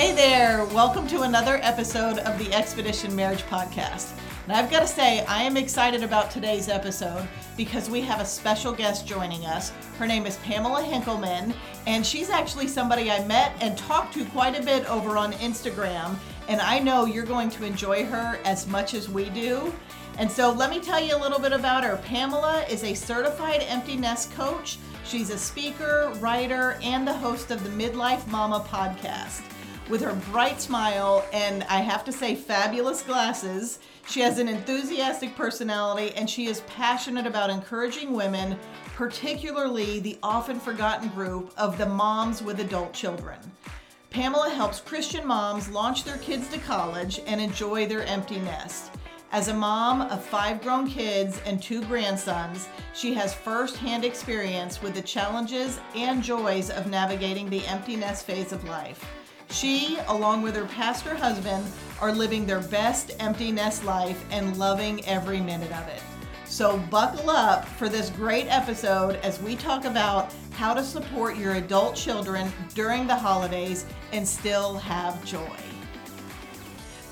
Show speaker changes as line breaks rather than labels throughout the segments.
Hey there, welcome to another episode of the Expedition Marriage Podcast. And I've got to say, I am excited about today's episode because we have a special guest joining us. Her name is Pamela Henkelman, and she's actually somebody I met and talked to quite a bit over on Instagram. And I know you're going to enjoy her as much as we do. And so let me tell you a little bit about her. Pamela is a certified empty nest coach. She's a speaker, writer, and the host of the Midlife Mama podcast. With her bright smile and I have to say, fabulous glasses, she has an enthusiastic personality and she is passionate about encouraging women, particularly the often forgotten group of the moms with adult children. Pamela helps Christian moms launch their kids to college and enjoy their empty nest. As a mom of five grown kids and two grandsons, she has firsthand experience with the challenges and joys of navigating the empty nest phase of life. She, along with her pastor husband, are living their best empty nest life and loving every minute of it. So, buckle up for this great episode as we talk about how to support your adult children during the holidays and still have joy.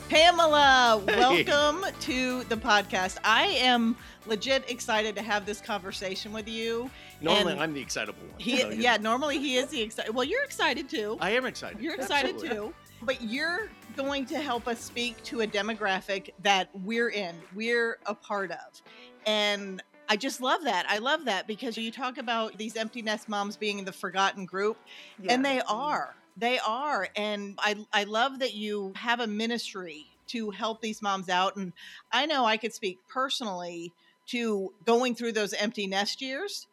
Pamela, welcome to the podcast. I am legit excited to have this conversation with you.
Normally,
And
I'm the excitable one.
He,
so,
yeah, normally he is the excited. Well, you're excited too.
I am excited.
You're excited
Absolutely.
too. But you're going to help us speak to a demographic that we're in, we're a part of. And I just love that. I love that because you talk about these empty nest moms being the forgotten group, and they are. They are. And I, I love that you have a ministry to help these moms out. And I know I could speak personally to going through those empty nest years.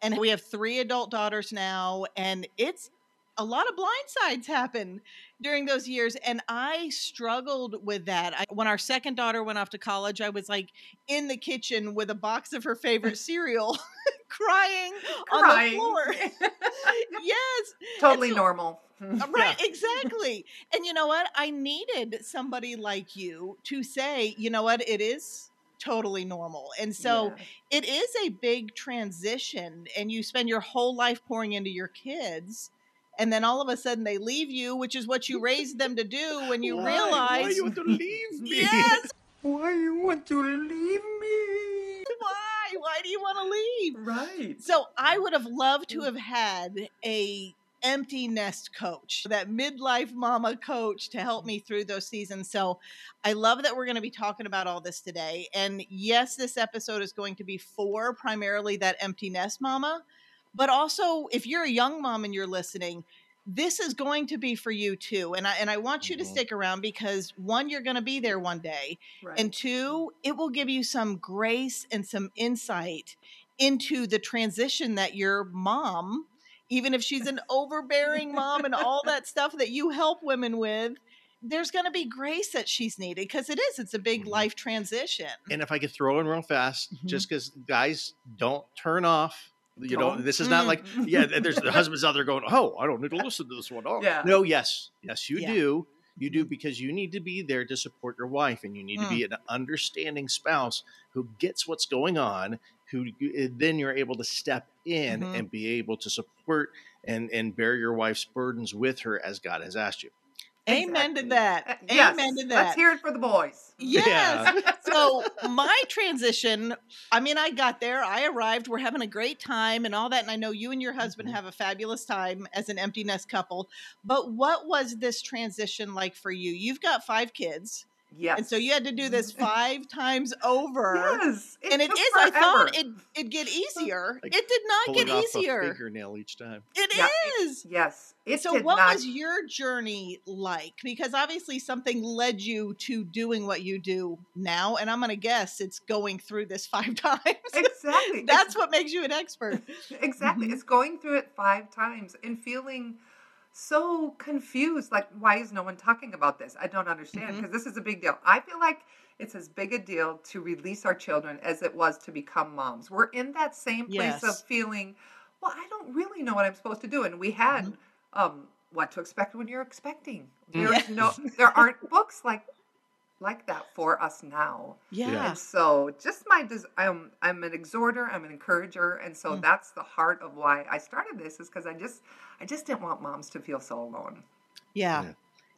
And we have three adult daughters now, and it's a lot of blindsides happen during those years and i struggled with that I, when our second daughter went off to college i was like in the kitchen with a box of her favorite cereal crying, on the floor yes
totally
so-
normal.
Uh, Right, exactly. And you know what? I needed somebody like you to say, you know what, it is totally normal. And so
Yeah.
it is a big transition, and you spend your whole life pouring into your kids. And then all of a sudden they leave you, which is what you raised them to do when you
Why?
realize
Why you want to leave me?
Yes,
Why you want to leave me?
why? Why do you want to leave?
Right.
So I would have loved to have had a empty nest coach, that midlife mama coach to help me through those seasons. So I love that we're going to be talking about all this today. And yes, this episode is going to be for primarily that empty nest mama, but also if you're a young mom and you're listening, this is going to be for you too. And I and I want you to
Mhm.
stick around because one, you're going to be there one day.
Right.
And two, it will give you some grace and some insight into the transition that your mom, even if she's an overbearing mom and all that stuff that you help women with, there's going to be grace that she's needed because it is. It's a big
Mhm.
life transition.
And if I could throw in real fast,
Mhm.
just because guys don't turn off. You know,
Don't.
this is not like
Mm.
yeah. There's the husbands out there going, "Oh, I don't need to listen to this one." Oh,
Yeah.
no, yes, yes, you
Yeah.
do. You do because you need to be there to support your wife, and you need to be an understanding spouse who gets what's going on. Who then you're able to step in
Mhm.
and be able to support and and bear your wife's burdens with her as God has asked you.
Amen to that.
Uh, yes.
Amen to that.
Let's hear it for the boys.
Yes. so my transition, I mean, I got there, I arrived, we're having a great time and all that. And I know you and your husband
Mhm.
have a fabulous time as an empty nest couple. But what was this transition like for you? You've got five kids.
Yes.
And so you had to do this five times over.
Yes. It
and it
took
is, I thought it, it'd get easier.
Like
it did not
Pulling
get
off
easier.
a fingernail each time.
It
Yeah,
is.
Yes. It
so what
not.
was your journey like because obviously something led you to doing what you do now and i'm going to guess it's going through this five times
exactly.
that's
It's-
what makes you an expert
exactly.
Mhm.
It's going through it five times and feeling so confused. Like, why is no one talking about this? I don't understand because this is a big deal. I feel like it's as big a deal to release our children as it was to become moms. We're in that same place
Yes.
of feeling, well, I don't really know what I'm supposed to do. And we had
Mhm.
um, what to expect when you're expecting. There's no, there aren't books like like that for us now.
yeah,
And so, just my, des- I'm, I'm an exhorter, I'm an encourager, and so
Mm.
that's the heart of why I started this is because I just, I just didn't want moms to feel so alone.
yeah
Yeah.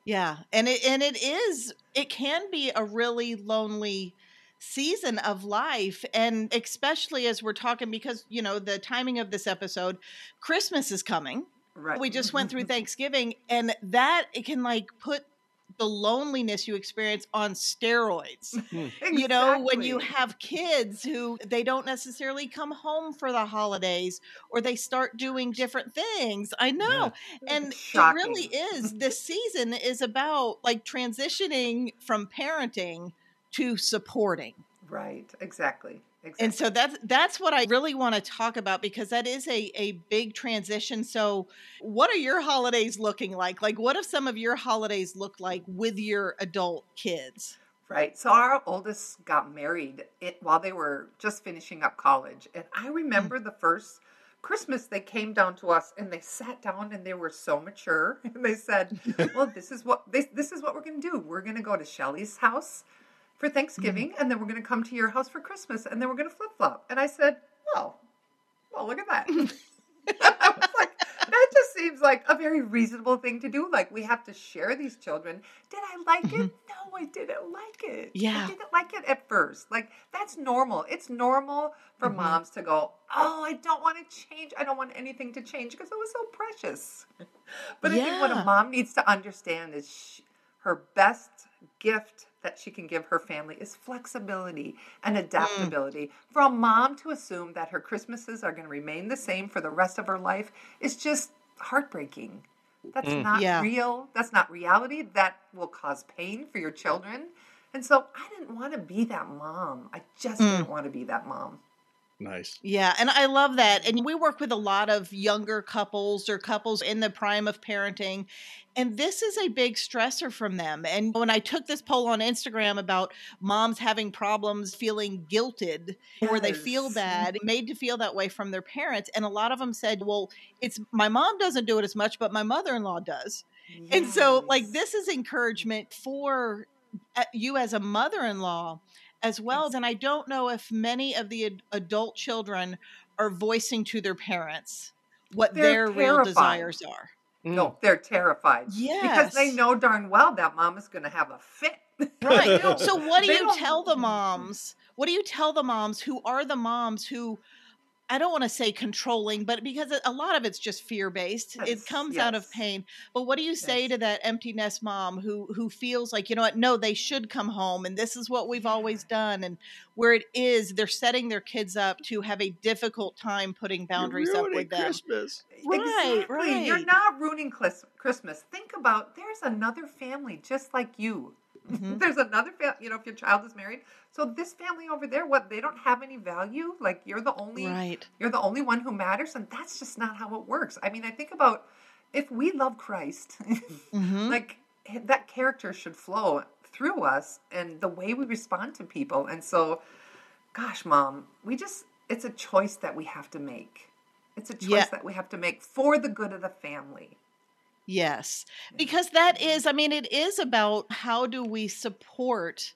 Yeah, and it and it is it can be a really lonely season of life and especially as we're talking because you know the timing of this episode Christmas is coming.
Right.
We just went through Thanksgiving and that it can like put the loneliness you experience on steroids. Mm-hmm. You know, when you have kids who they don't necessarily come home for the holidays or they start doing different things. I know. And it really is. This season is about like transitioning from parenting to supporting.
Right. Exactly. Exactly.
And so that's that's what I really want to talk about because that is a, a big transition. So what are your holidays looking like? Like what have some of your holidays look like with your adult kids?
Right. So our oldest got married it, while they were just finishing up college. And I mm. remember the first Christmas they came down to us and they sat down and they were so mature and they said, "Well, this is what this this is what we're going to do. We're going to go to Shelly's house for Thanksgiving and then we're going to come to your house for Christmas and then we're going to flip-flop." And I said, "Well, well, look at that." I was like, that just seems like a very reasonable thing to do. Like we have to share these children. Did I like it? No, I didn't like it.
Yeah.
I didn't like it at first. Like that's normal. It's normal for
Mhm.
moms to go, Oh, I don't want to change. I don't want anything to change because it was so precious. But I think what a mom needs to understand is sh her best gift that she can give her family is flexibility and adaptability. For a mom to assume that her Christmases are going to remain the same for the rest of her life is just heartbreaking. That's
Mm.
not
Yeah.
real. That's not reality. That will cause pain for your children. And so I didn't want to be that mom. I just
Mm.
didn't want to be that mom.
Nice.
Yeah, and I love that. And we work with a lot of younger couples or couples in the prime of parenting. And this is a big stressor from them. And when I took this poll on Instagram about moms having problems feeling guilted or they feel bad, made to feel that way from their parents, and a lot of them said, "Well, it's my mom doesn't do it as much, but my mother-in-law does." And so like this is encouragement for uh, you as a mother-in-law as well.
Yes.
Then I don't know if many of the ad- adult children are voicing to their parents what
They're
their real desires are.
Mm.
No, they're terrified. Yes. Because they know darn well that mom is going to have a fit.
Right. So what do
they
you
don't-
tell the moms? What do you tell the moms who are the moms who I don't want to say controlling, but because a lot of it's just fear based. It
Yes,
comes out of pain. But what do you say
Yes.
to that empty nest mom who who feels like, you know what, no, they should come home and this is what we've always done and where it is they're setting their kids up to have a difficult time putting boundaries
You're
up
ruining
with them.
Christmas.
Right,
exactly. You're not ruining Chris- Christmas. Think about there's another family just like you.
Mhm.
There's another family, you know, if your child is married. So this family over there, what they don't have any value. Like you're the only
Right.
you're the only one who matters, and that's just not how it works. I mean, I think about if we love Christ,
Mhm.
like that character should flow through us and the way we respond to people. And so, gosh, mom, we just it's a choice that we have to make. It's a choice
Yeah.
that we have to make for the good of the family.
Yes. Because that is, I mean, it is about how do we support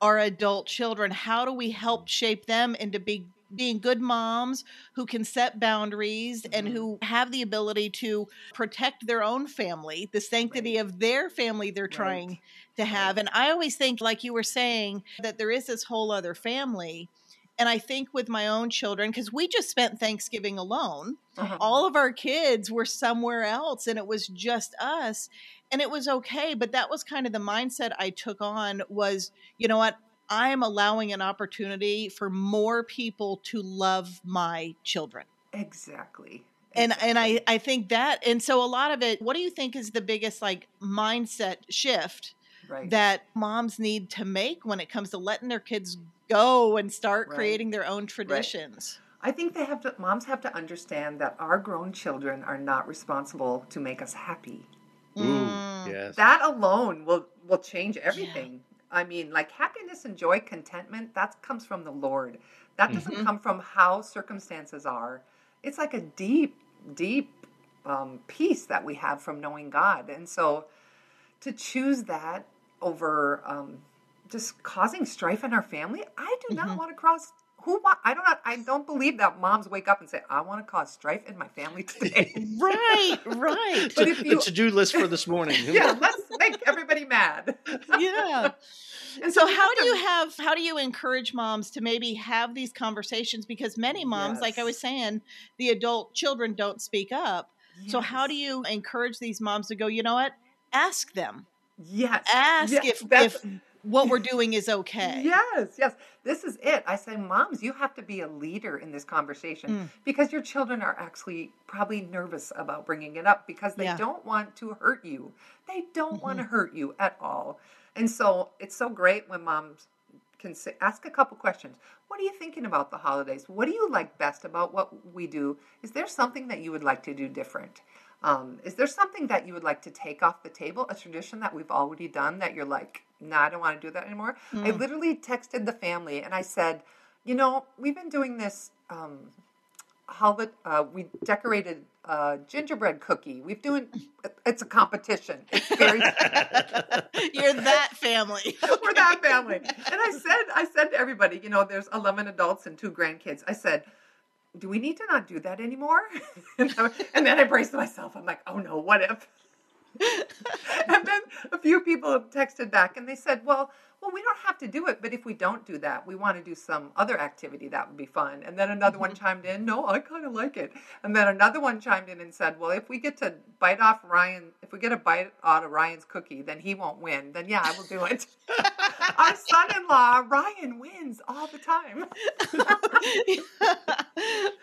our adult children? How do we help shape them into big being good moms who can set boundaries and
Mhm.
who have the ability to protect their own family, the sanctity of their family they're trying to have. And I always think, like you were saying, that there is this whole other family. And I think with my own children, because we just spent Thanksgiving alone,
Uh-huh.
all of our kids were somewhere else and it was just us and it was okay but that was kind of the mindset i took on was you know what i'm allowing an opportunity for more people to love my children
Exactly.
and and i i think that and so a lot of it what do you think is the biggest like mindset shift
right.
that moms need to make when it comes to letting their kids go and start
Right.
creating their own traditions
I think they have to moms have to understand that our grown children are not responsible to make us happy.
Ooh,
Mm.
yes.
That alone will will change everything. I mean, like happiness and joy, contentment, that comes from the Lord. That doesn't
Mhm.
come from how circumstances are. It's like a deep, deep um, peace that we have from knowing God. And so to choose that over um, just causing strife in our family, I do not
Mhm.
want to cross. Who wa- I don't I don't believe that moms wake up and say I want to cause strife in my family today.
right right
But if
the to-do list for this morning.
yeah, let's make everybody mad.
yeah.
And
So
we
how
have
do
to-
you have how do you encourage moms to maybe have these conversations because many moms like I was saying the adult children don't speak up. So how do you encourage these moms to go, you know what? Ask them.
Yes.
Ask
Yeah,
if
that's-
if what we're doing is okay.
Yes, yes. This is it. I say, moms, you have to be a leader in this conversation
Mm.
because your children are actually probably nervous about bringing it up because they
Yeah.
don't want to hurt you. They don't want to
Mhm.
hurt you at all. And so it's so great when moms can say, ask a couple questions. What are you thinking about the holidays? What do you like best about what we do? Is there something that you would like to do different? Um, is there something that you would like to take off the table? A tradition that we've already done that you're like, no, I don't want to do that anymore. I
Mm.
literally texted the family and I said, you know, we've been doing this. Um, holiday, uh, we decorated a gingerbread cookie. We've doing. It's a competition. It's very.
You're that family.
We're that family. And I said, I said to everybody, you know, there's 11 adults and two grandkids. I said, do we need to not do that anymore? and, and then I braced myself. I'm like, oh no, what if? and then a few people texted back and they said, well, well, we don't have to do it, but if we don't do that, we want to do some other activity that would be fun. And then another one mm-hmm. chimed in, no, I kind of like it. And then another one chimed in and said, well, if we get to bite off Ryan, if we get a bite out of Ryan's cookie, then he won't win. Then yeah, I will do it. Our son-in-law Ryan wins all the time.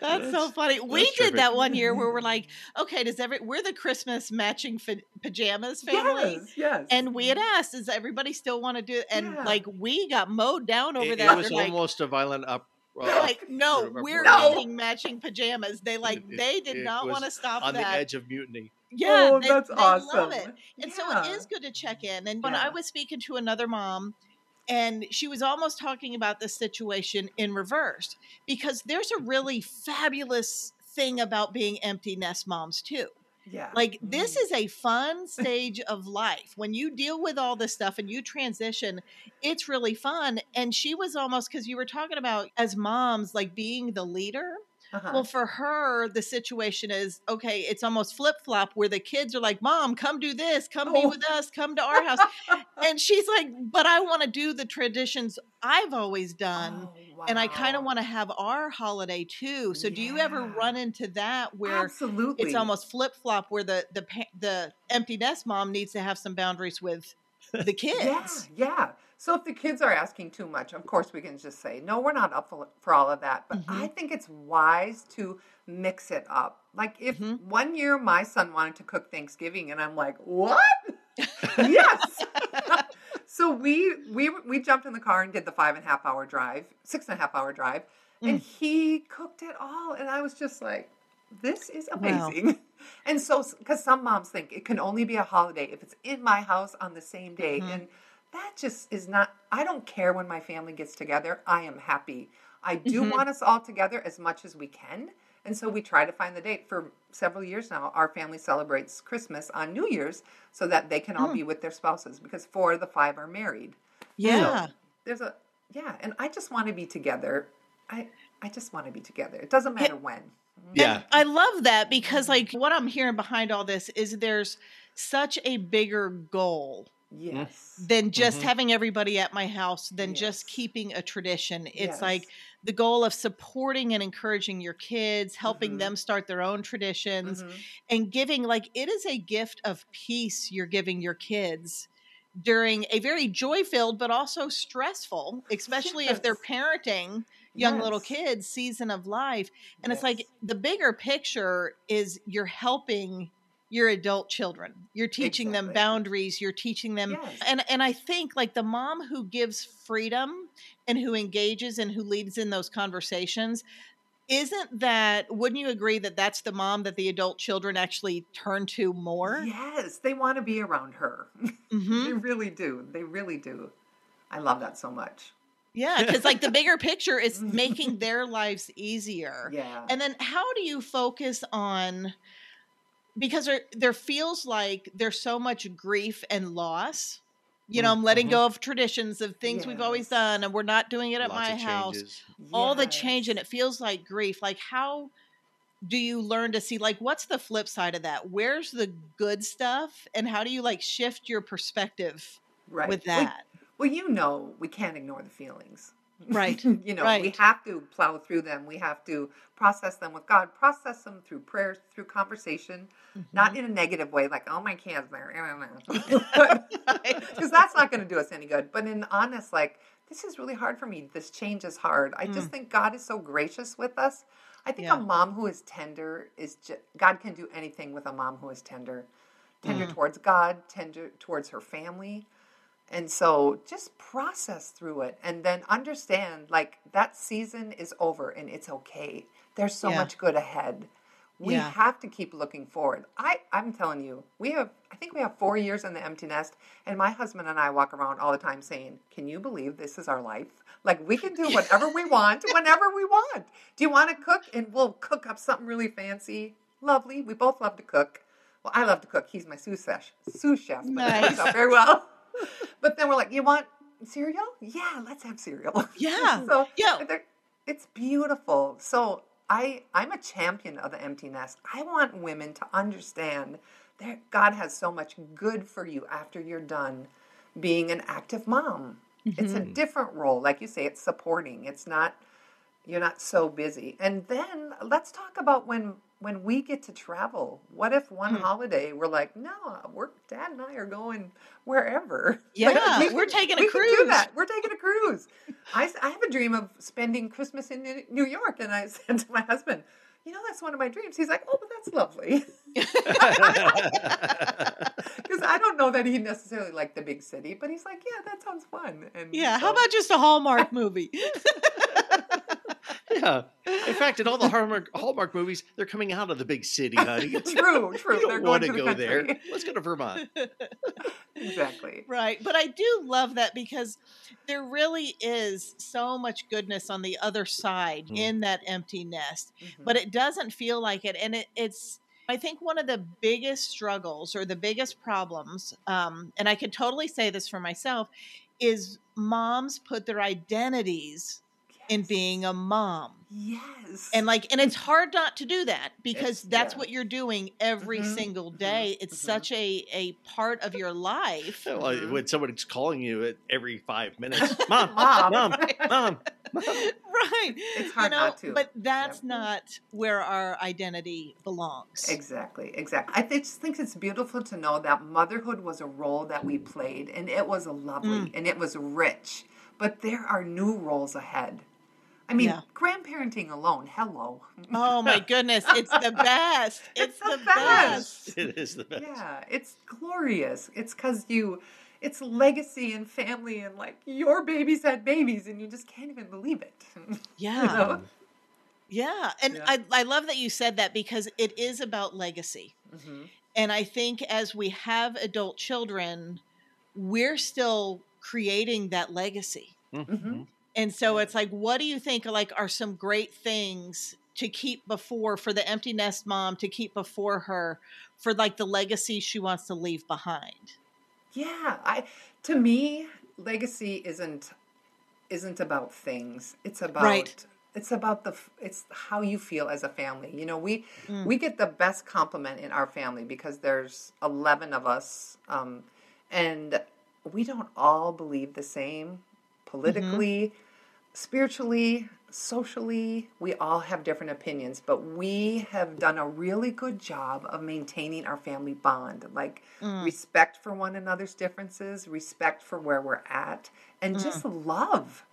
that's, so
That's-
funny. We
that's
did that one year where we're like, okay, does every we're the Christmas matching fa- pajamas family.
Yes, yes.
And we had mm-hmm. asked, does everybody still want to do it? And
Yeah.
like we got mowed down over
it,
that.
it was
They're like,
almost a violent up. uh,
they're like, no, we're
No.
getting matching pajamas. They like
It- it-
they did
it
not want to stop
on the edge of mutiny.
Yeah,
oh,
they,
that's
they
awesome.
love it. And so it is good to check in. And when I was speaking to another mom, and she was almost talking about this situation in reverse because there's a really fabulous thing about being empty nest moms too.
Yeah.
Like this
Mm.
is a fun stage of life. When you deal with all this stuff and you transition, it's really fun. And she was almost because you were talking about as moms, like being the leader.
Uh-huh.
Well, for her, the situation is okay, it's almost flip flop where the kids are like, Mom, come do this, come be
Oh.
with us, come to our house. and she's like, But I want to do the traditions I've always done.
Oh,
And I kind of want to have our holiday too. So, do you ever run into that where
Absolutely.
it's almost flip flop, where the the the empty nest mom needs to have some boundaries with the kids?
Yeah, yeah. So if the kids are asking too much, of course we can just say, no, we're not up for, all of that. But
Mhm.
I think it's wise to mix it up. Like if
Mhm.
one year my son wanted to cook Thanksgiving and I'm like, what? yes. so we we we jumped in the car and did the five and a half hour drive, six and a half hour drive, and
Mm.
he cooked it all, and I was just like, this is
Wow.
amazing. And so, because some moms think it can only be a holiday if it's in my house on the same day,
Mhm.
and that just is not. I don't care when my family gets together. I am happy. I do
Mhm.
want us all together as much as we can. And so we try to find the date. For several years now, our family celebrates Christmas on New Year's so that they can all
Mm.
be with their spouses because four of the five are married.
Yeah.
There's a yeah, and I just want to be together. I I just want to be together. It doesn't matter when.
Yeah.
And I love that because like what I'm hearing behind all this is there's such a bigger goal
Yes.
than just
Mhm.
having everybody at my house than just keeping a tradition. It's
Yes.
like the goal of supporting and encouraging your kids, helping
Mhm.
them start their own traditions
Mhm.
and giving like it is a gift of peace you're giving your kids during a very joy-filled but also stressful, especially if they're parenting young little kids season of life. And it's like the bigger picture is you're helping your adult children. You're teaching them boundaries, you're teaching them
Yes.
and and I think like the mom who gives freedom and who engages and who leads in those conversations isn't that wouldn't you agree that that's the mom that the adult children actually turn to more?
Yes, they want to be around her.
Mhm.
they really do. They really do. I love that so much.
Yeah, cuz like the bigger picture is making their lives easier.
Yeah.
And then how do you focus on because there there feels like there's so much grief and loss. You know,
Mm,
I'm letting
mhm.
go of traditions of things we've always done and we're not doing it at
Lots
my house. All the change and it feels like grief. Like how do you learn to see like what's the flip side of that? Where's the good stuff and how do you like shift your perspective
Right.
with
Well,
that?
Well, you know, we can't ignore the feelings.
Right,
you know, we have to plow through them. We have to process them with God, process them through prayer, through conversation, not
Mm-hmm.
in a negative way, like, oh, my kids, there. Because that's not going to do us any good. But in honest, like, this is really hard for me. This change is hard. I just think God is so gracious with us. I think
Mm. Yeah.
a mom who is tender is just, God can do anything with a mom who is tender. Tender
Mm.
towards God, tender towards her family. And so just process through it and then understand like that season is over and it's okay. There's so
Yeah.
much good ahead. We
Yeah.
have to keep looking forward. I, I'm telling you, we have, I think we have four years in the empty nest, and my husband and I walk around all the time saying, Can you believe this is our life? Like, we can do whatever we want, whenever we want. Do you want to cook? And we'll cook up something really fancy. Lovely. We both love to cook. Well, I love to cook. He's my sous chef, sous chef, but it
Nice.
works out very well. But then we're like, You want cereal? Yeah, let's have cereal.
Yeah.
so
Yeah.
it's beautiful. So I I'm a champion of the empty nest. I want women to understand that God has so much good for you after you're done being an active mom. It's a mm-hmm. different role. Like you say, it's supporting. It's not you're not so busy. And then let's talk about when when we get to travel. What if one hmm. holiday we're like, no, we're dad and I are going wherever. Like,
Yeah,
we
we're taking a
we can do
cruise.
that. We're taking a cruise. I have a dream of spending Christmas in New- York, and I said to my husband, "You know, that's one of my dreams." He's like, "Oh, but that's lovely," because I don't know that he necessarily liked the big city, but he's like, "Yeah, that sounds fun." And
Yeah, how about just a Hallmark movie?
Yeah. In fact, in all the Hallmark, Hallmark movies, they're coming out of the big city, honey. You
True, true. They're
don't want
to
to
the
go there. Let's go to Vermont.
exactly.
Right. But I do love that because there really is so much goodness on the other side
Mhm.
in that empty nest,
Mhm.
but it doesn't feel like it. And it, it's, I think one of the biggest struggles or the biggest problems, um, and I can totally say this for myself, is moms put their identities in being a mom.
yes,
And like, and it's hard not to do that because
It's-
that's
yeah.
what you're doing every
Mhm,
single
mhm,
day. It's
mhm.
such a a part of your life.
Well,
Mhm.
When someone's calling you at every five minutes, mom,
Mom.
mom, mom, mom.
right.
It's hard
you know,
not to.
But that's
Yep.
not where our identity belongs.
Exactly, exactly. I thi- just think it's beautiful to know that motherhood was a role that we played, and it was lovely
Mm.
and it was rich. But there are new roles ahead. I mean,
Yeah.
grandparenting alone, hello.
Oh my goodness, it's the best. It's,
It's the
the,
best.
best.
It is the best.
Yeah, it's glorious. It's because you, it's legacy and family, and like your babies had babies, and you just can't even believe it.
Yeah.
You know?
Yeah. And
Yeah.
I, I love that you said that because it is about legacy.
Mhm.
And I think as we have adult children, we're still creating that legacy.
Mhm.
And so it's like, what do you think like are some great things to keep before for the empty nest mom to keep before her for like the legacy she wants to leave behind?
Yeah, I to me, legacy isn't isn't about things. It's about
Right.
it's about the it's how you feel as a family. You know, we
Mm.
we get the best compliment in our family because there's 11 of us um and we don't all believe the same politically, spiritually, socially. We all have different opinions, but we have done a really good job of maintaining our family bond. Like
Mm.
respect for one another's differences, respect for where we're at, and just love.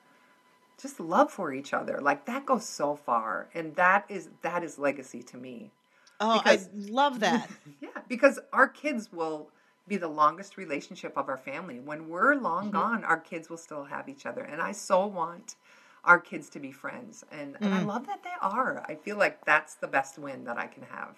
Just love for each other. Like that goes so far. And that is that is legacy to me.
Oh,
Because-
I love that.
Yeah, because our kids will be the longest relationship of our family. When we're long
Mm-hmm.
gone, our kids will still have each other. And I so want our kids to be friends. And, and
Mm.
I love that they are. I feel like that's the best win that I can have.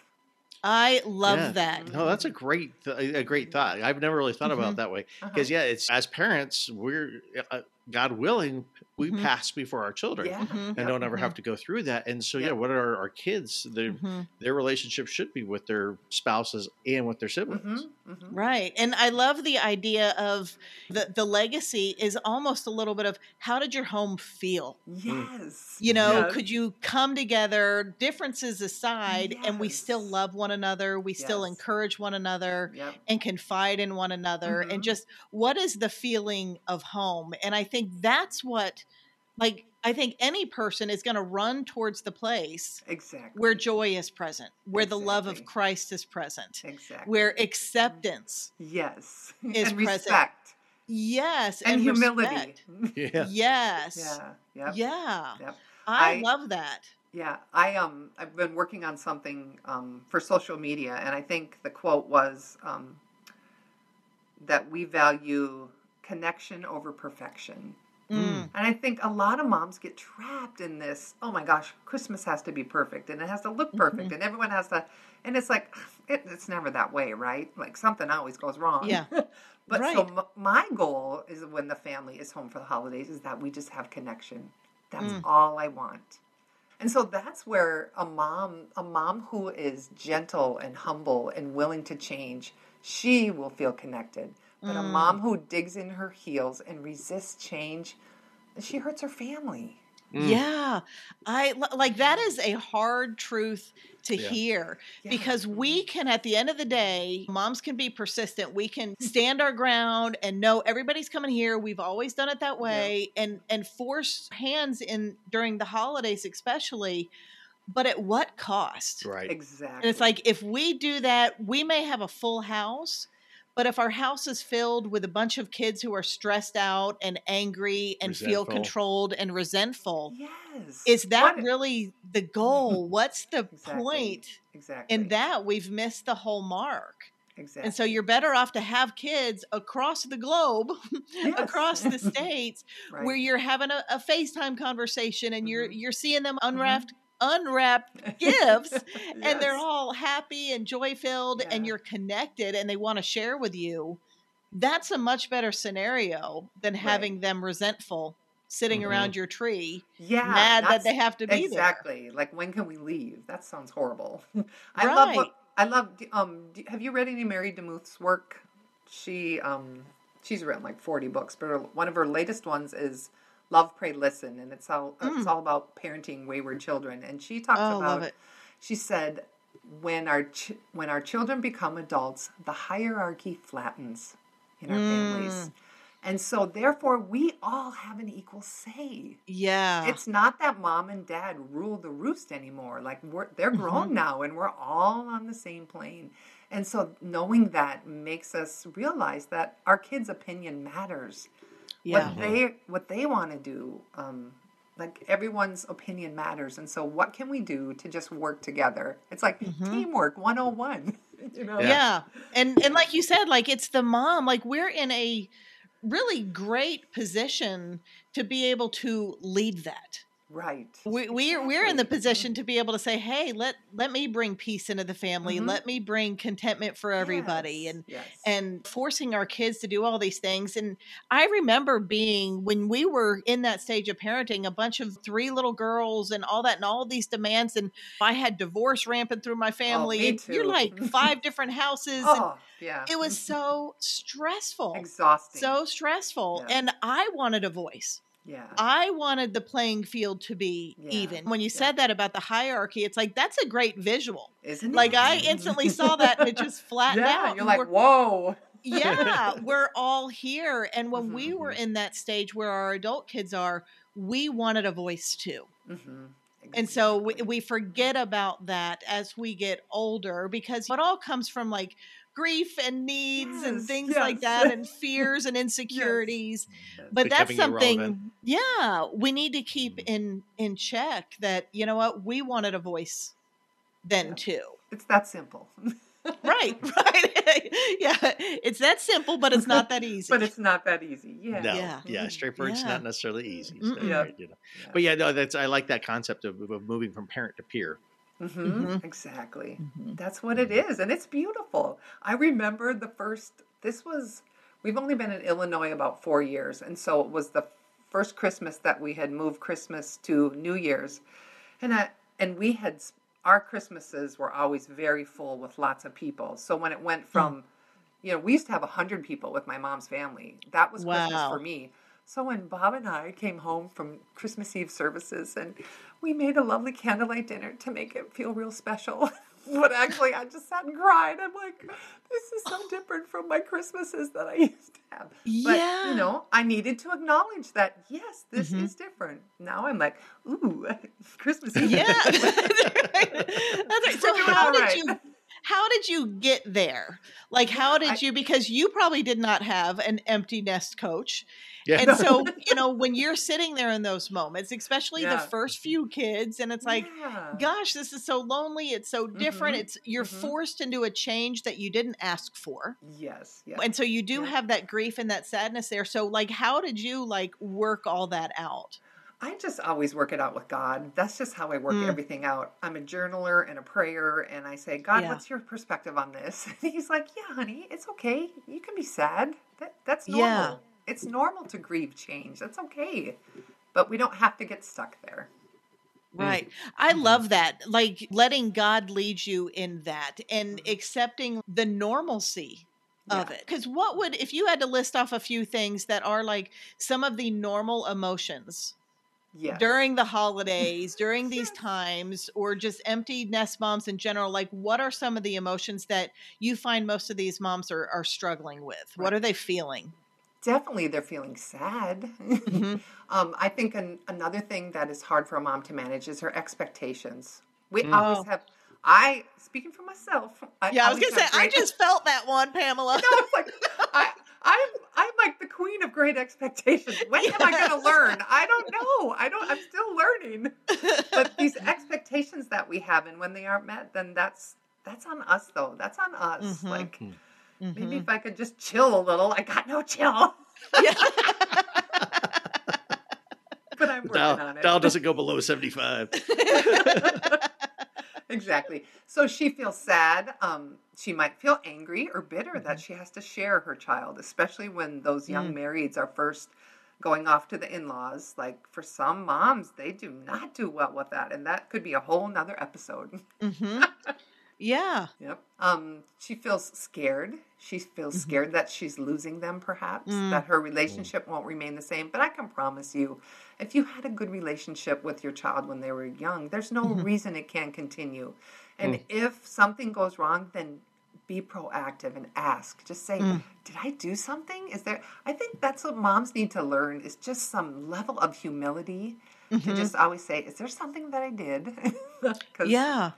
I love
Yeah.
that.
No, that's a great, th- a great thought. I've never really thought about
Mhm.
it that way.
Uh-huh.
Because yeah, it's as parents, we're uh, God willing, we
Mhm.
pass before our children.
Yeah.
Mhm.
And
Yep.
don't ever have to go through that. And so, yeah, what are our kids? Their
Mhm.
their relationship should be with their spouses and with their siblings.
Mhm, mhm.
Right. And I love the idea of the, the legacy is almost a little bit of how did your home feel?
Yes.
You know,
Yes.
could you come together, differences aside, and we still love one another? We still encourage one another
Yep.
and confide in one another. And just what is the feeling of home? And I think that's what, like, I think any person is going to run towards the place
Exactly.
where joy is present, where the love of Christ is present,
exactly.
where acceptance
yes.
is
and
present.
respect
Yes,
and, humility.
respect.
Yeah.
Yes.
Yeah. Yep.
Yeah.
Yep.
I,
I-
love that.
Yeah, I um I've been working on something um, for social media, and I think the quote was um, that we value connection over perfection.
Mm.
And I think a lot of moms get trapped in this. Oh my gosh, Christmas has to be perfect, and it has to look perfect,
Mm-hmm.
and everyone has to. And it's like it, it's never that way, right? Like something always goes wrong.
Yeah.
but
Right.
so m- my goal is when the family is home for the holidays is that we just have connection. That's
Mm.
all I want. And so that's where a mom, a mom who is gentle and humble and willing to change, she will feel connected. But a
Mm.
mom who digs in her heels and resists change, she hurts her family.
Mm.
Yeah. I like that is a hard truth to
Yeah.
hear
Yeah.
because we can at the end of the day, moms can be persistent. We can stand our ground and know everybody's coming here. We've always done it that way and and force hands in during the holidays especially, but at what cost?
Right.
Exactly.
And it's like if we do that, we may have a full house, but if our house is filled with a bunch of kids who are stressed out and angry and feel controlled and resentful,
yes.
is that
What-
really the goal? What's the
Exactly.
point?
Exactly.
In that we've missed the whole mark.
exactly.
And so you're better off to have kids across the globe,
Yes.
across the states,
Right.
where you're having a, a FaceTime conversation and you're
Mhm.
you're seeing them unwrapped unwrapped gifts and they're all happy and joy filled and you're connected and they want to share with you that's a much better scenario than
Right.
having them resentful sitting
Mhm.
around your tree
yeah,
mad that they have to be
exactly. Like when can we leave? That sounds horrible. I love
Right.
what I love. Um, have you read any Mary DeMuth's work? She um, she's written like forty books, but her, one of her latest ones is Love, Pray, Listen, and it's all it's all about parenting wayward children. And she talks
Mm. Oh,
about
it.
she said when our ch- when our children become adults, the hierarchy flattens in our families.
Mm.
And so therefore we all have an equal say.
yeah
It's not that mom and dad rule the roost anymore. Like we're they're
Mm-hmm.
grown now and we're all on the same plane. And so knowing that makes us realize that our kids' opinion matters.
Yeah
What they what they want to do, um, like everyone's opinion matters. And so what can we do to just work together? It's like teamwork 101. you know?
Mm-hmm. yeah and and like you said like it's the mom like we're in a really great position to be able to lead that
Right.
we, we're we're in the
mm-hmm.
position to be able to say hey let let me bring peace into the family
Mhm.
let me bring contentment for everybody
Yes,
and
yes.
and forcing our kids to do all these things and i remember being when we were in that stage of parenting a bunch of three little girls and all that and all these demands and i had divorce rampant through my oh, family
Oh, me
and you're like mm-hmm. five different houses
oh, yeah.
it was mm-hmm. so stressful
exhausting.
so stressful
Yeah.
and i wanted a voice
yeah.
I wanted the playing field to be
Yeah,
even. When you
yeah.
said that about the hierarchy, it's like that's a great visual.
Isn't it?
Like I instantly saw that and it just flattened
yeah,
out.
you're like, whoa.
yeah, we're all here. And when
Mhm,
we were in that stage where our adult kids are, we wanted a voice too.
hmm
And so we, we forget about that as we get older because it all comes from like grief and needs and
Yes,
things like that and fears and insecurities but that's something
irrelevant.
yeah we need to keep in in check that you know what we wanted a voice then
Yeah.
too
It's that simple.
right right yeah it's that simple but it's not that easy
but it's not that easy. Yeah.
No,
Yeah.
yeah,
Mhm.
straightforward. It's
Yeah.
not necessarily easy. so,
Yeah.
right, you know. But yeah, no, that's I like that concept of, of moving from parent to peer.
Hmm
Mhm.
Exactly.
Mhm.
That's what it is. And it's beautiful. I remember the first, this was, we've only been in Illinois about four years. And so it was the first Christmas that we had moved Christmas to New Year's, and I, and we had our Christmases were always very full with lots of people. So when it went from, mm. you know, we used to have hundred people with my mom's family. That was wow. Christmas for me. So when Bob and I came home from Christmas Eve services and we made a lovely candlelight dinner to make it feel real special. but actually, I just sat and cried. I'm like, this is so different from my Christmases that I used to have. But, yeah. you know, I needed to acknowledge that, yes, this mm-hmm. is different. Now I'm like, ooh, Christmas Eve.
Yeah. That's right. So, how did you? How did you get there? Like, how did you? Because you probably did not have an empty nest coach. Yeah. And so, you know, when you're sitting there in those moments, especially yeah. the first few kids, and it's like, yeah. gosh, this is so lonely. It's so different. Mm-hmm. It's you're mm-hmm. forced into a change that you didn't ask for.
Yes.
yes. And so you do have that grief and that sadness there. So like how did you like work all that out?
I just always work it out with God. That's just how I work mm. everything out. I'm a journaler and a prayer, and I say, God, yeah. what's your perspective on this? And he's like, Yeah, honey, it's okay. You can be sad. That that's normal. Yeah it's normal to grieve change. That's okay. But we don't have to get stuck there.
Right. I mm-hmm. love that. Like letting God lead you in that and mm-hmm. accepting the normalcy of yeah. it. Because what would, if you had to list off a few things that are like some of the normal emotions yes. during the holidays, during these times, or just empty nest moms in general, like what are some of the emotions that you find most of these moms are, are struggling with? Right. What are they feeling?
Definitely they're feeling sad. Mm-hmm. um, I think an, another thing that is hard for a mom to manage is her expectations. We mm. always have. I speaking for myself.
I yeah, I was gonna say great, I just felt that one, Pamela.
no, it's like I, I'm I'm like the queen of great expectations. When am I going to learn? I don't know. I don't. I'm still learning. But these expectations that we have, and when they aren't met, then that's that's on us, though. That's on us. Mm-hmm. Like. Mm Mm-hmm. Maybe if I could just chill a little. I got no chill. Yeah. but I'm working
dial,
on it.
Dial doesn't go below 75.
exactly. So she feels sad. Um, she might feel angry or bitter mm-hmm. that she has to share her child, especially when those young mm. marrieds are first going off to the in-laws like for some moms they do not do well with that and that could be a whole nother episode
mm-hmm. Yeah.
Yep. Um, she feels scared. She feels mm-hmm. scared that she's losing them, perhaps, mm. that her relationship won't remain the same. But I can promise you, if you had a good relationship with your child when they were young, there's no mm-hmm. reason it can't continue. And mm. if something goes wrong, then be proactive and ask. Just say, mm. "Did I do something? Is there?" I think that's what moms need to learn is just some level of humility mm-hmm. to just always say, "Is there something that I did?"
yeah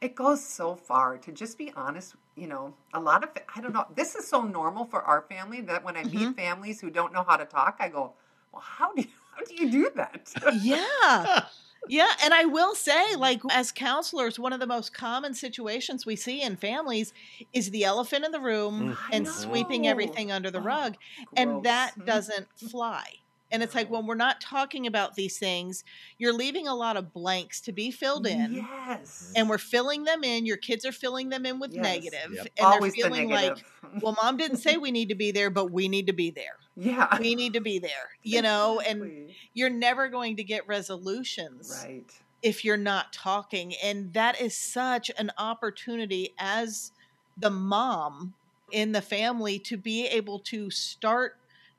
it goes so far to just be honest you know a lot of i don't know this is so normal for our family that when i mm-hmm. meet families who don't know how to talk i go well how do you how do you do that
yeah yeah and i will say like as counselors one of the most common situations we see in families is the elephant in the room mm. and sweeping everything under the oh, rug and that mm-hmm. doesn't fly and it's like when we're not talking about these things, you're leaving a lot of blanks to be filled in.
Yes.
And we're filling them in. Your kids are filling them in with yes. negative,
yep.
And
Always
they're feeling
the
like, well, mom didn't say we need to be there, but we need to be there.
Yeah.
We need to be there, you know, and you're never going to get resolutions.
Right.
If you're not talking. And that is such an opportunity as the mom in the family to be able to start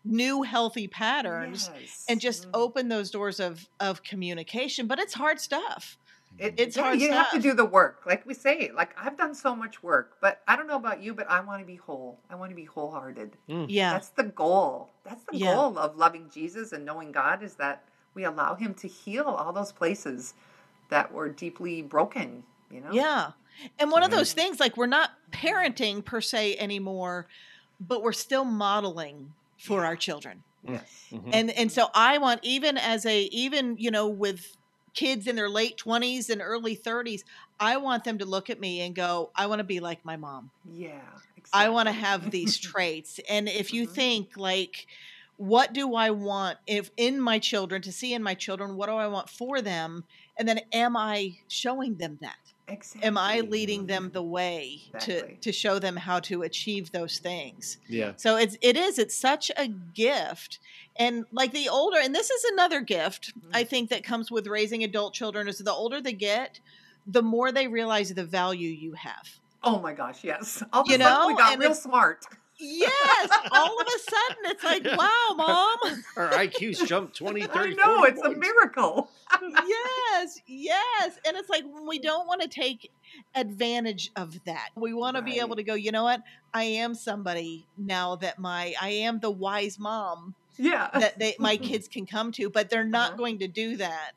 new healthy patterns yes. and just mm. open those doors of of communication but it's hard stuff
it, it's yeah, hard you stuff. have to do the work like we say like i've done so much work but i don't know about you but i want to be whole i want to be wholehearted
mm. yeah
that's the goal that's the yeah. goal of loving jesus and knowing god is that we allow him to heal all those places that were deeply broken you know
yeah and one of those things like we're not parenting per se anymore but we're still modeling for our children.
Yes.
Mm-hmm. And and so I want even as a even you know with kids in their late 20s and early 30s, I want them to look at me and go, I want to be like my mom.
Yeah.
Exactly. I want to have these traits. And if you mm-hmm. think like what do I want if in my children to see in my children, what do I want for them? And then am I showing them that?
Exactly.
am I leading them the way
Exactly.
to to show them how to achieve those things?
Yeah.
So it's it is it's such a gift. And like the older and this is another gift I
Mm.
think that comes with raising adult children is the older they get, the more they realize the value you have.
Oh my gosh, yes. All of
You
sudden we got
and
real smart.
Yes, all of a sudden it's like, wow, mom.
Our IQs jumped 20, 30,
I know,
40
it's a miracle.
yes, yes. And it's like we don't want to take advantage of that. We want to be able to go, you know what? I am somebody now that my I am the wise mom
Yeah.
that they my kids can come to, but they're not
Uh-huh.
going to do that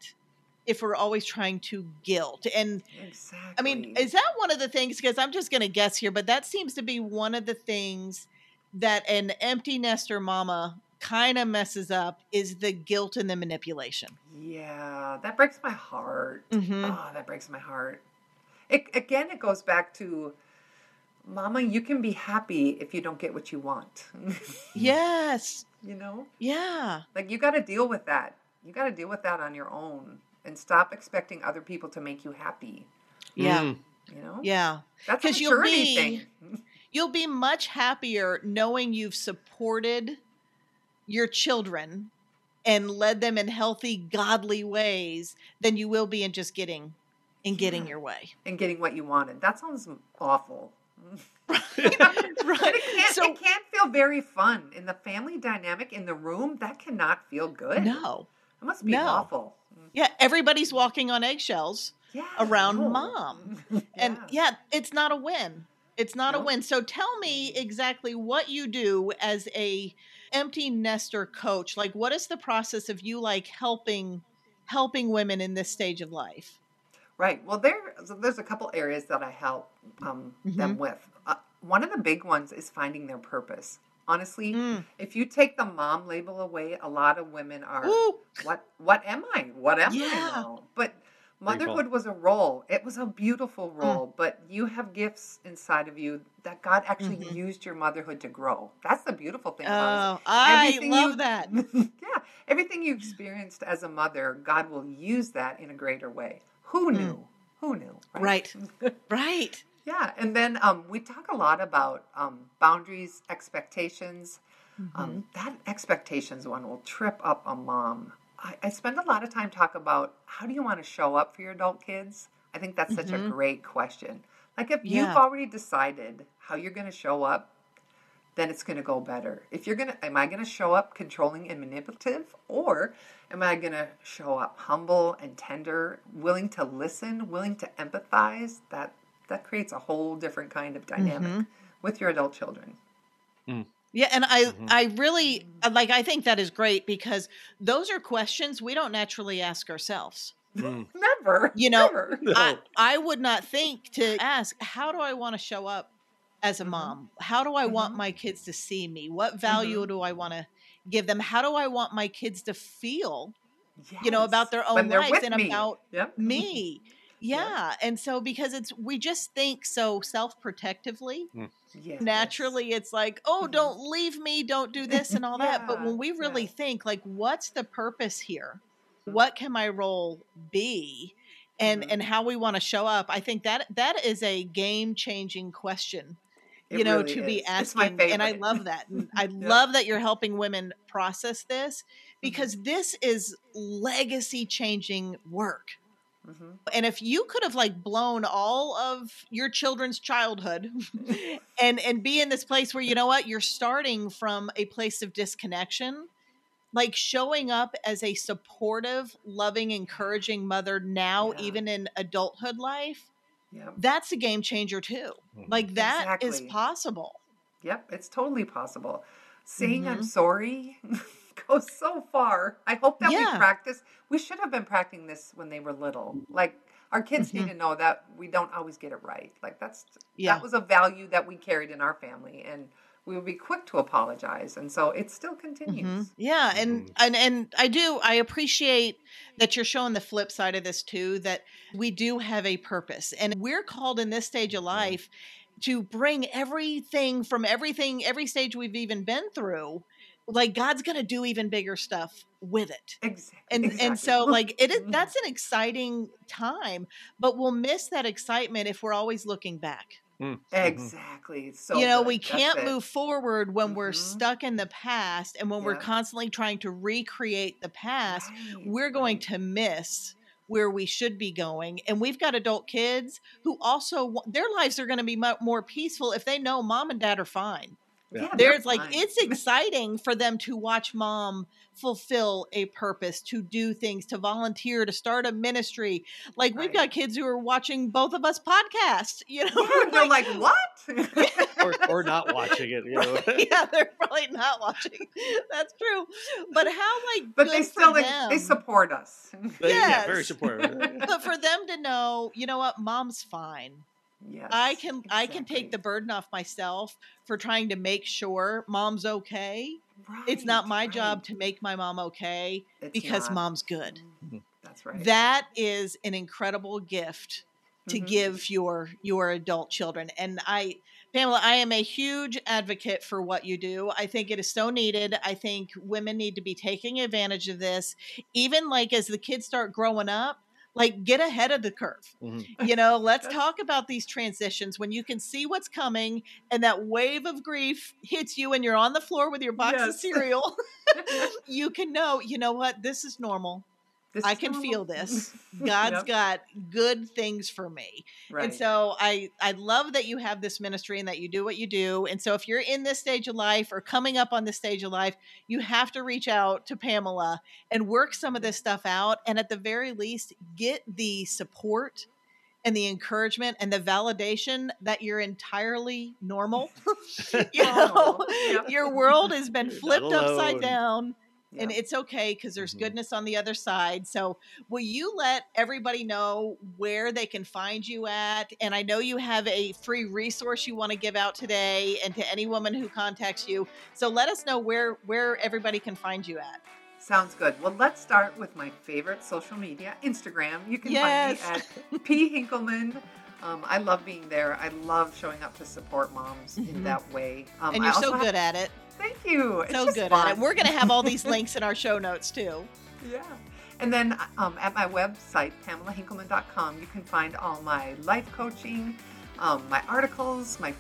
if we're always trying to guilt. And
exactly.
I mean, is that one of the things because I'm just going to guess here, but that seems to be one of the things that an empty nester mama kind of messes up is the guilt and the manipulation.
yeah, that breaks my heart.
Mhm.
Oh, that breaks my heart. It, again, it goes back to Mama, you can be happy if you don't get what you want.
Yes.
you know?
Yeah.
Like, you got to deal with that. You got to deal with that on your own and stop expecting other people to make you happy.
Yeah.
Mm.
You know?
Yeah.
That's a
'Cause you'll
maturity
be-
thing.
You'll be much happier knowing you've supported your children and led them in healthy, godly ways than you will be in just getting in getting
Yeah.
your way.
and getting what you wanted. That sounds awful.
right.
It can't,
So
it can't feel very fun. In the family dynamic in the room, that cannot feel good.
no.
It must be
No.
awful.
Yeah, everybody's walking on eggshells.
Yeah.
Around
no.
mom. And
Yeah.
yeah, it's not a win. It's not a win. So tell me exactly what you do as a empty nester coach. Like what is the process of you like helping helping women in this stage of life?
Right. Well, there so there's a couple areas that I help um, them
Mm-hmm.
with. Uh, one of the big ones is finding their purpose. Honestly,
Mm.
if you take the mom label away, a lot of women are
Ooh,
what what am I? What am
Yeah.
I now? But motherhood was a role. It was a
Mm.
beautiful role, but you have gifts inside of you that God actually
Mhm.
used your motherhood to grow. That's the beautiful thing about it.
oh, I
Everything
love
you-
that.
yeah, everything you experienced as a mother, God will use that in a greater way. Who knew? Who knew?
Mm. Right. Right.
yeah, and then um, we talk a lot about um, boundaries, expectations.
Mm-hmm.
Um, that expectations one will trip up a mom. I, I spend a lot of time talk about how do you want to show up for your adult kids. I think that's such a great question. Like if you've
Mm-hmm.
Already decided how you're going to show up, then it's going to go better. If you're going to, am I going to show up controlling and manipulative, or am I going to show up humble and tender, willing to listen, willing to empathize? That that creates a whole different kind of dynamic
Mm-hmm.
with your adult children.
Yeah, and I
Mm-hmm.
I really like I think that is great because those are questions we don't naturally ask ourselves.
Mm.
Never,
You know,
never.
I, I would not think to ask, how do I want to show up as a
Mhm.
mom? How do I want
Mhm.
my kids to see me? What value
Mm-hmm.
do I want to give them? How do I want my kids to feel you know, about their own
when
lives and
me.
about
Yep.
me?
Yeah.
Yeah. And so because it's we just think so self-protectively,
Yes.
naturally it's like, "Oh,
Mhm.
don't leave me, don't do this and all that." But when we really
yeah.
think like what's the purpose here?
Mhm.
What can my role be? And
Mhm.
and how we want to show up. I think that that is a game-changing question
It
you know
really
to be
is. It's my
asking and i love that and i
Yeah.
love that you're helping women process this
Mm-hmm.
because this is legacy changing work
Mhm.
and if you could have like blown all of your children's childhood and and be in this place where you know what you're starting from a place of disconnection like showing up as a supportive loving encouraging mother now
Yeah.
even in adulthood life
yeah.
that's a game changer too like that is
Exactly.
possible
Yep. It's totally possible. Saying I'm
Mhm.
sorry goes so far. I hope that
Yeah.
we practice. We should have been practicing this when they were little. Like our kids need to know that we don't always get it right. Like that's
Yeah.
that was a value that we carried in our family, and we would be quick to apologize. And so it still continues.
Mhm. Yeah, and,
Mhm.
and and I do I appreciate that you're showing the flip side of this too that we do have a purpose and we're called in this stage of life to bring everything from everything every stage we've even been through like God's going to do even bigger stuff with it.
Exactly.
And
exactly.
and so like it is
Mhm.
that's an exciting time, but we'll miss that excitement if we're always looking back.
Mm, mhm.
exactly. So
you know,
good.
we can't move forward when we're
Mhm.
stuck in the past and when we're constantly trying to recreate the past,
Right,
we're going
right.
to miss where we should be going. And we've got adult kids who also their lives are going to be mu- more peaceful if they know mom and dad are fine.
Yeah.
Yeah,
There's like
fine.
it's exciting for them to watch mom fulfill a purpose, to do things, to volunteer, to start a ministry. Like we've got kids who are watching both of us podcasts, you know.
Yeah, they're like, what?
or, or not watching it. You know?
yeah, they're probably not watching. That's true. But how like
but they still like, they support us.
But, Yeah, very supportive.
but for them to know, you know what, mom's fine.
Yes,
I can I can take the burden off myself for trying to make sure mom's okay. it's not my
right.
job to make my mom okay
It's
because
not.
mom's good.
Mhm.
That's right.
That is an incredible gift to
Mhm.
give your your adult children. And I Pamela, I am a huge advocate for what you do. I think it is so needed. I think women need to be taking advantage of this. Even like as the kids start growing up, like get ahead of the curve.
Mhm.
You know, let's talk about these transitions when you can see what's coming and that wave of grief hits you and you're on the floor with your box of cereal. you can know, you know what, this is normal.
This
I can feel this. God's
Yep,
got good things for me.
right.
And so I I love that you have this ministry and that you do what you do. And so if you're in this stage of life or coming up on this stage of life, you have to reach out to Pamela and work some of this stuff out and at the very least get the support and the encouragement and the validation that you're entirely normal. you oh,
know, Yep.
your world has been flipped upside
alone.
Down and it's okay because there's
Mhm.
goodness on the other side. So, will you let everybody know where they can find you at? And I know you have a free resource you want to give out today, and to any woman who contacts you. So, let us know where where everybody can find you at.
Sounds good. Well, let's start with my favorite social media, Instagram. You can
Yes.
find me at P Henkelman. Um, I love being there. I love showing up to support moms
Mhm.
in that way. Um,
And you're so
also have-
good at it.
Thank you. It's
So good
fun.
at it. We're going to have all these links in our show notes too.
Yeah. And then um, at my website, PamelaHenkelman.com, you can find all my life coaching, um, my articles, my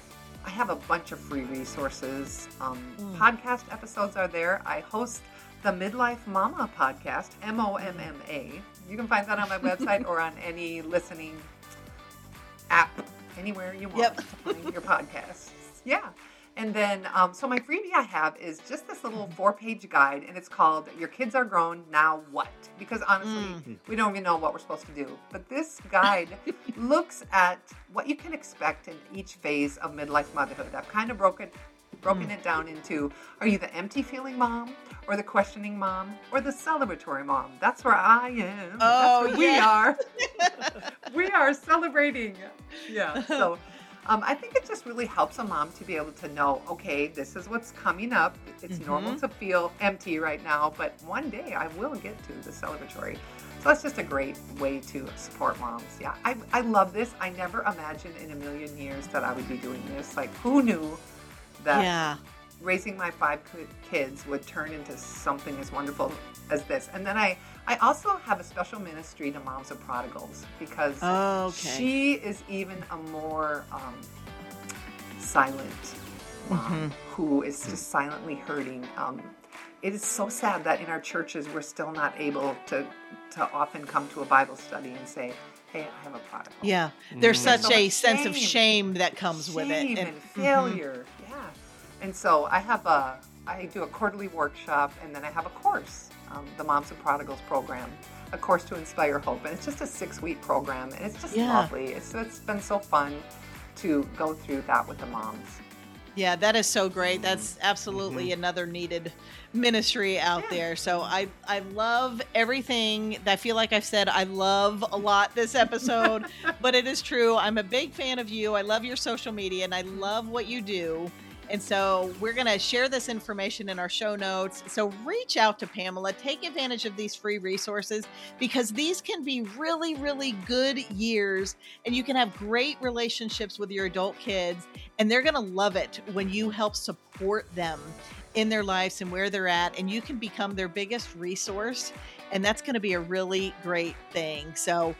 I have a bunch of free resources. Um,
Mm.
Podcast episodes are there. I host the Midlife Mama podcast, M O M M A. You can find that on my website or on any listening app, anywhere you want
Yep.
to find your podcasts. Yeah. And then, um, so my freebie I have is just this little mm-hmm. four page guide, and it's called Your Kids Are Grown, Now What? Because honestly, mm. we don't even know what we're supposed to do. But this guide looks at what you can expect in each phase of midlife motherhood. I've kind of broken broken it down into are you the empty feeling mom or the questioning mom or the celebratory mom? That's where i am.
Oh,
that's where we are. We are celebrating. Yeah so um, I think it just really helps a mom to be able to know, okay, this is what's coming up. It's normal
Mhm.
to feel empty right now, but one day I will get to the celebratory. So that's just a great way to support moms. Yeah, I, I love this. I never imagined in a million years that I would be doing this. Like, who knew that
Yeah.
Raising my five kids would turn into something as wonderful as this? And then I, I also have a special ministry to moms of prodigals because
Okay.
she is even a more um, silent mom who is just silently hurting. Um, it is so sad that in our churches we're still not able to to often come to a Bible study and say, "Hey, I have a prodigal."
Yeah. There's
Mm.
such
So
a
much
sense of
shame.
shame that comes with it. And-
and
Mhm.
failure. Yeah. And so I have a I do a quarterly workshop and then I have a course, um, the Moms of Prodigals program, a course to inspire hope, and it's just a six week program and it's just
Yeah.
lovely. It's it's been so fun to go through that with the moms.
Yeah, that is so great. That's absolutely another needed ministry out
Yeah.
there. So I I love everything. I feel like I've said I love a lot this episode, but it is true. I'm a big fan of you. I love your social media and I love what you do. And so we're going to share this information in our show notes. So reach out to Pamela, take advantage of these free resources because these can be really, really good years and you can have great relationships with your adult kids. And they're going to love it when you help support them in their lives and where they're at. And you can become their biggest resource. And that's going to be a really great thing. So,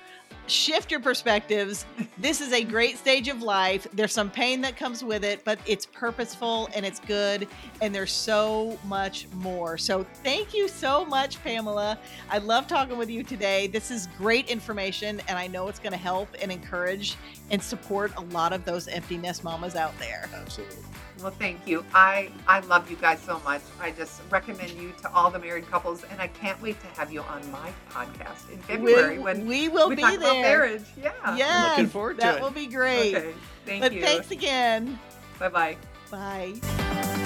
shift your perspectives. This is a great stage of life. There's some pain that comes with it, but it's purposeful and it's good. And there's so much more. So thank you so much, Pamela. I love talking with you today. This is great information, and I know it's going to help and encourage and support a lot of those empty nest mamas out there.
Absolutely.
Well, thank you. I I love you guys so much. I just recommend you to all the married couples, and I can't wait to have you on my podcast in February
we,
when
we will
we
be
talk
there.
about marriage. Yeah.
Yes,
looking forward to
that
it.
will be great.
Okay. Thank
but
you.
thanks again.
Bye bye.
Bye.